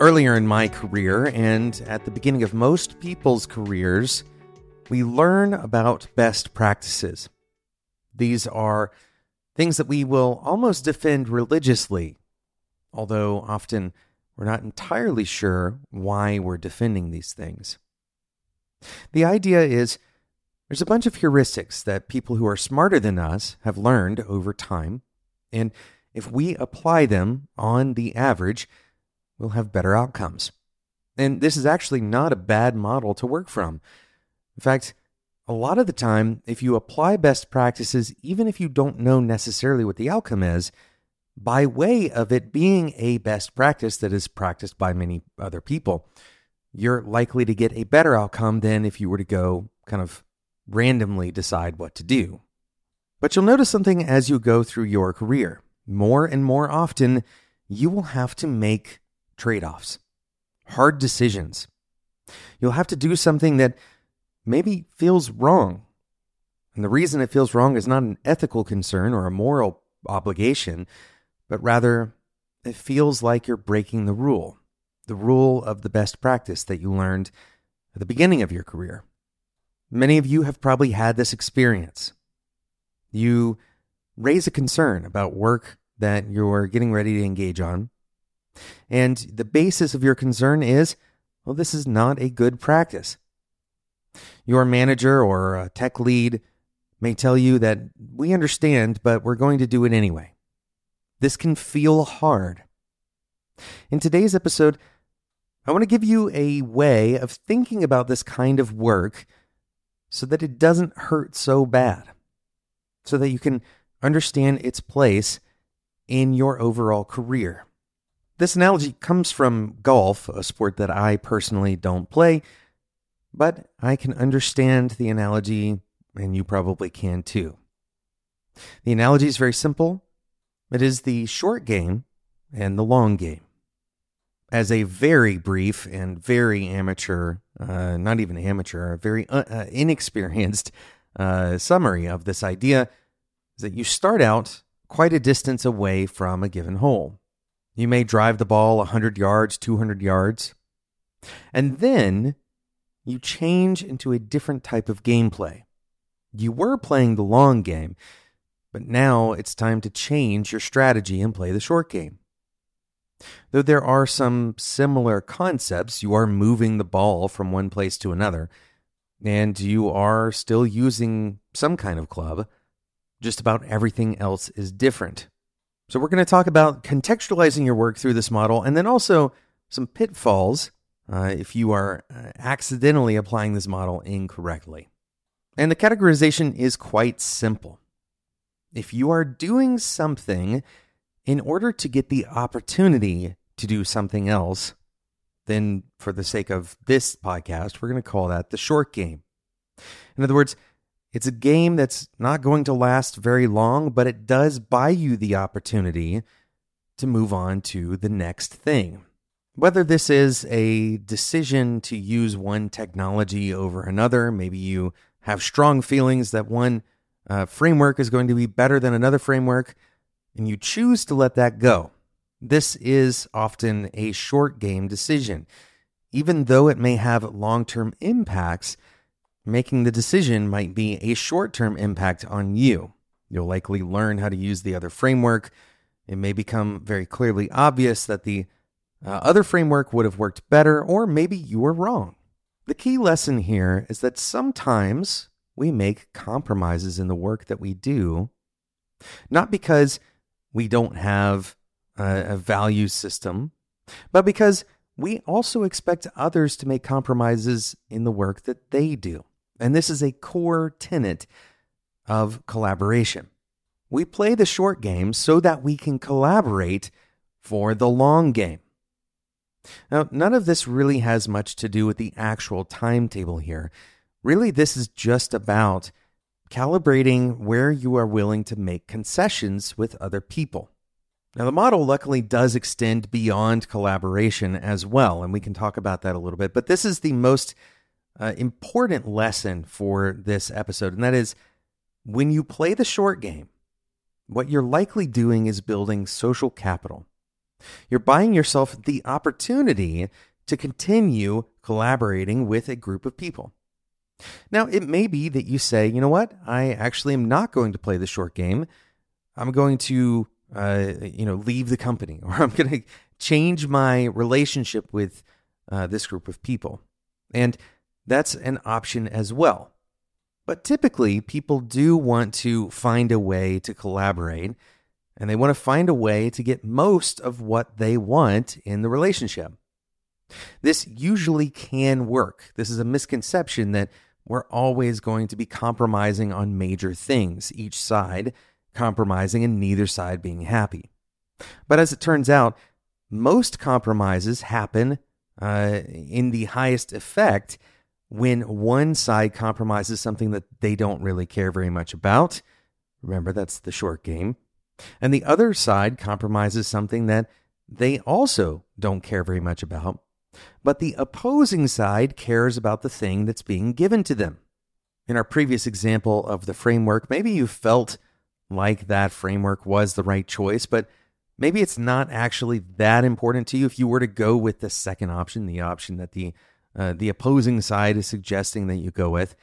Earlier in my career, and at the beginning of most people's careers, we learn about best practices. These are things that we will almost defend religiously, although often we're not entirely sure why we're defending these things. The idea is there's a bunch of heuristics that people who are smarter than us have learned over time, and if we apply them on the average, we'll have better outcomes. And this is actually not a bad model to work from. In fact, a lot of the time, if you apply best practices, even if you don't know necessarily what the outcome is, by way of it being a best practice that is practiced by many other people, you're likely to get a better outcome than if you were to go kind of randomly decide what to do. But you'll notice something as you go through your career. More and more often, you will have to make trade offs, hard decisions. You'll have to do something that maybe feels wrong. And the reason it feels wrong is not an ethical concern or a moral obligation, but rather it feels like you're breaking the rule, the rule of the best practice that you learned at the beginning of your career. Many of you have probably had this experience. You raise a concern about work that you're getting ready to engage on, and the basis of your concern is well, this is not a good practice. Your manager or a tech lead may tell you that we understand, but we're going to do it anyway. This can feel hard. In today's episode, I want to give you a way of thinking about this kind of work so that it doesn't hurt so bad, so that you can understand its place in your overall career. This analogy comes from golf, a sport that I personally don't play, but I can understand the analogy, and you probably can too. The analogy is very simple it is the short game and the long game. As a very brief and very amateur, uh, not even amateur, a very uh, uh, inexperienced uh, summary of this idea, is that you start out quite a distance away from a given hole. You may drive the ball 100 yards, 200 yards, and then you change into a different type of gameplay. You were playing the long game, but now it's time to change your strategy and play the short game. Though there are some similar concepts, you are moving the ball from one place to another, and you are still using some kind of club. Just about everything else is different. So, we're going to talk about contextualizing your work through this model and then also some pitfalls uh, if you are uh, accidentally applying this model incorrectly. And the categorization is quite simple. If you are doing something in order to get the opportunity to do something else, then for the sake of this podcast, we're going to call that the short game. In other words, it's a game that's not going to last very long, but it does buy you the opportunity to move on to the next thing. Whether this is a decision to use one technology over another, maybe you have strong feelings that one uh, framework is going to be better than another framework, and you choose to let that go. This is often a short game decision. Even though it may have long term impacts, making the decision might be a short term impact on you. You'll likely learn how to use the other framework. It may become very clearly obvious that the uh, other framework would have worked better, or maybe you were wrong. The key lesson here is that sometimes we make compromises in the work that we do, not because we don't have a, a value system, but because we also expect others to make compromises in the work that they do. And this is a core tenet of collaboration. We play the short game so that we can collaborate for the long game. Now, none of this really has much to do with the actual timetable here. Really, this is just about calibrating where you are willing to make concessions with other people. Now, the model luckily does extend beyond collaboration as well, and we can talk about that a little bit. But this is the most uh, important lesson for this episode, and that is when you play the short game, what you're likely doing is building social capital. You're buying yourself the opportunity to continue collaborating with a group of people. Now, it may be that you say, you know what, I actually am not going to play the short game. I'm going to, uh, you know, leave the company, or I'm going to change my relationship with uh, this group of people, and that's an option as well. But typically, people do want to find a way to collaborate, and they want to find a way to get most of what they want in the relationship. This usually can work. This is a misconception that we're always going to be compromising on major things, each side compromising and neither side being happy. But as it turns out, most compromises happen uh, in the highest effect when one side compromises something that they don't really care very much about. Remember, that's the short game. And the other side compromises something that they also don't care very much about but the opposing side cares about the thing that's being given to them. In our previous example of the framework, maybe you felt like that framework was the right choice, but maybe it's not actually that important to you if you were to go with the second option, the option that the uh, the opposing side is suggesting that you go with.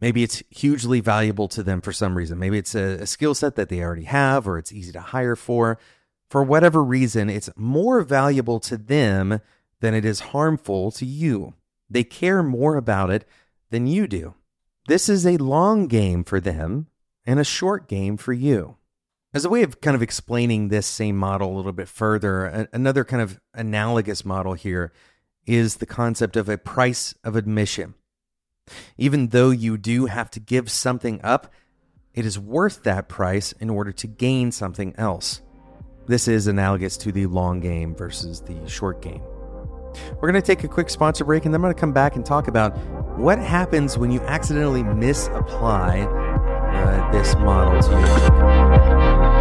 Maybe it's hugely valuable to them for some reason. Maybe it's a, a skill set that they already have, or it's easy to hire for. For whatever reason, it's more valuable to them than it is harmful to you. They care more about it than you do. This is a long game for them and a short game for you. As a way of kind of explaining this same model a little bit further, another kind of analogous model here is the concept of a price of admission. Even though you do have to give something up, it is worth that price in order to gain something else. This is analogous to the long game versus the short game. We're going to take a quick sponsor break and then I'm going to come back and talk about what happens when you accidentally misapply uh, this model to your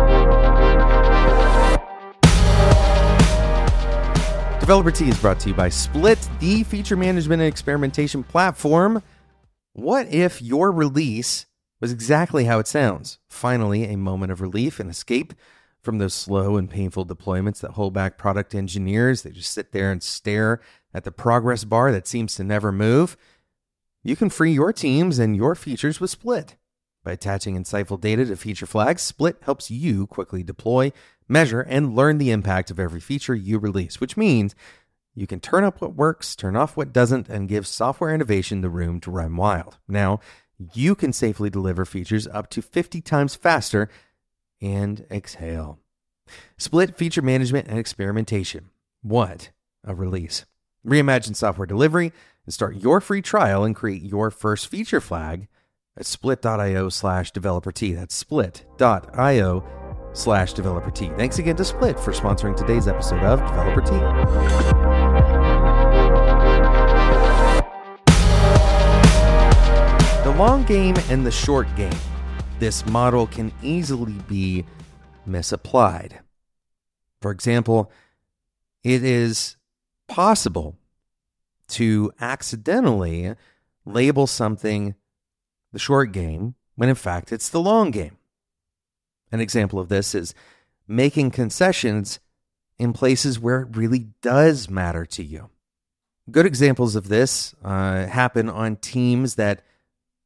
Developer Tea is brought to you by Split, the feature management and experimentation platform. What if your release was exactly how it sounds? Finally, a moment of relief and escape from those slow and painful deployments that hold back product engineers. They just sit there and stare at the progress bar that seems to never move. You can free your teams and your features with Split. By attaching insightful data to feature flags, Split helps you quickly deploy, measure, and learn the impact of every feature you release, which means you can turn up what works, turn off what doesn't, and give software innovation the room to run wild. Now, you can safely deliver features up to 50 times faster and exhale. Split feature management and experimentation. What a release. Reimagine software delivery and start your free trial and create your first feature flag at split.io slash developer tea. That's split.io slash developer tea. Thanks again to Split for sponsoring today's episode of Developer Tea. The long game and the short game this model can easily be misapplied. For example, it is possible to accidentally label something the short game when in fact it's the long game. An example of this is making concessions in places where it really does matter to you. Good examples of this uh, happen on teams that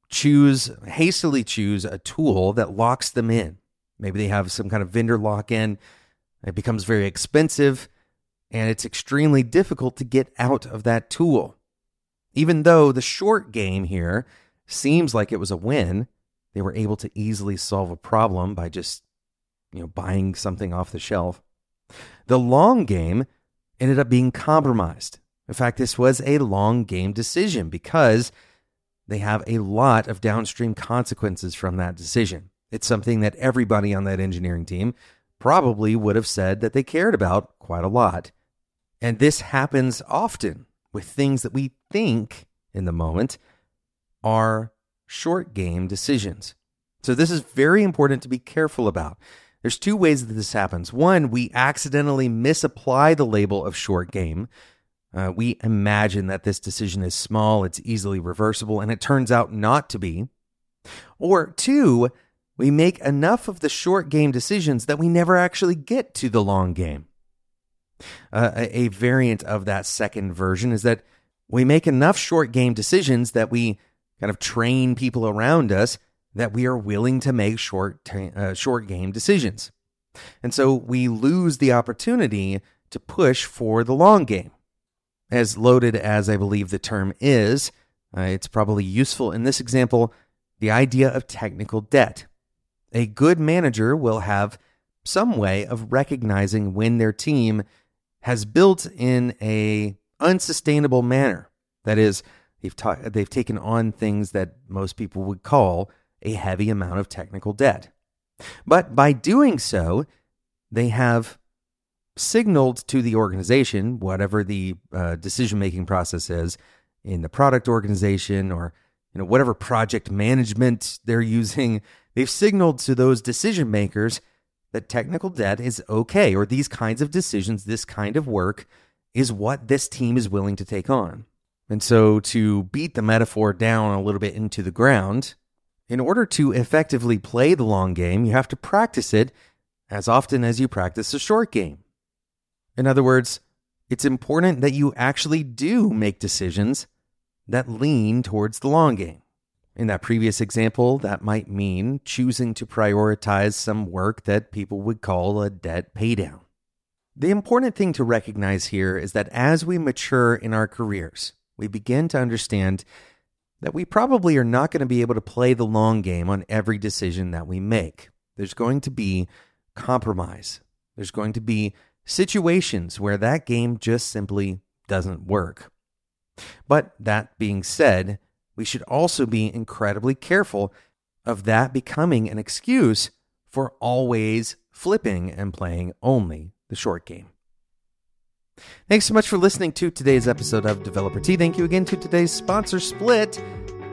choose hastily choose a tool that locks them in. Maybe they have some kind of vendor lock in. It becomes very expensive and it's extremely difficult to get out of that tool. Even though the short game here seems like it was a win, they were able to easily solve a problem by just, you know, buying something off the shelf. The long game ended up being compromised. In fact, this was a long game decision because they have a lot of downstream consequences from that decision. It's something that everybody on that engineering team probably would have said that they cared about quite a lot. And this happens often with things that we think in the moment are short game decisions. So, this is very important to be careful about. There's two ways that this happens. One, we accidentally misapply the label of short game uh, we imagine that this decision is small, it's easily reversible, and it turns out not to be. Or two, we make enough of the short game decisions that we never actually get to the long game. Uh, a, a variant of that second version is that we make enough short game decisions that we kind of train people around us that we are willing to make short uh, short game decisions. And so we lose the opportunity to push for the long game. As loaded as I believe the term is, uh, it's probably useful in this example the idea of technical debt. A good manager will have some way of recognizing when their team has built in a unsustainable manner. That is, they've ta- they've taken on things that most people would call a heavy amount of technical debt. But by doing so, they have signaled to the organization, whatever the uh, decision making process is in the product organization or you know whatever project management they're using, they've signaled to those decision makers that technical debt is okay or these kinds of decisions, this kind of work is what this team is willing to take on. And so to beat the metaphor down a little bit into the ground, in order to effectively play the long game, you have to practice it as often as you practice a short game. In other words, it's important that you actually do make decisions that lean towards the long game. In that previous example, that might mean choosing to prioritize some work that people would call a debt paydown. The important thing to recognize here is that as we mature in our careers, we begin to understand that we probably are not going to be able to play the long game on every decision that we make. There's going to be compromise. There's going to be situations where that game just simply doesn't work. But that being said, we should also be incredibly careful of that becoming an excuse for always flipping and playing only the short game. Thanks so much for listening to today's episode of Developer Tea. Thank you again to today's sponsor, Split.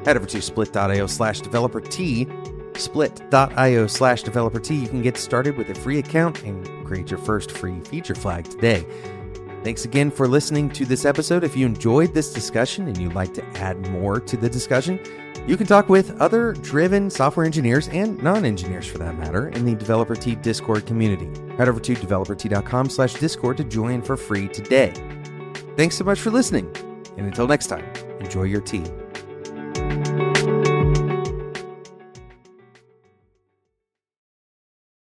Head over to split.io slash developer tea. Split.io slash developer tea. You can get started with a free account and create your first free feature flag today. Thanks again for listening to this episode. If you enjoyed this discussion and you'd like to add more to the discussion, you can talk with other driven software engineers and non-engineers for that matter in the Developer Tea Discord community. Head over to developertea.com slash discord to join for free today. Thanks so much for listening, and until next time, enjoy your tea.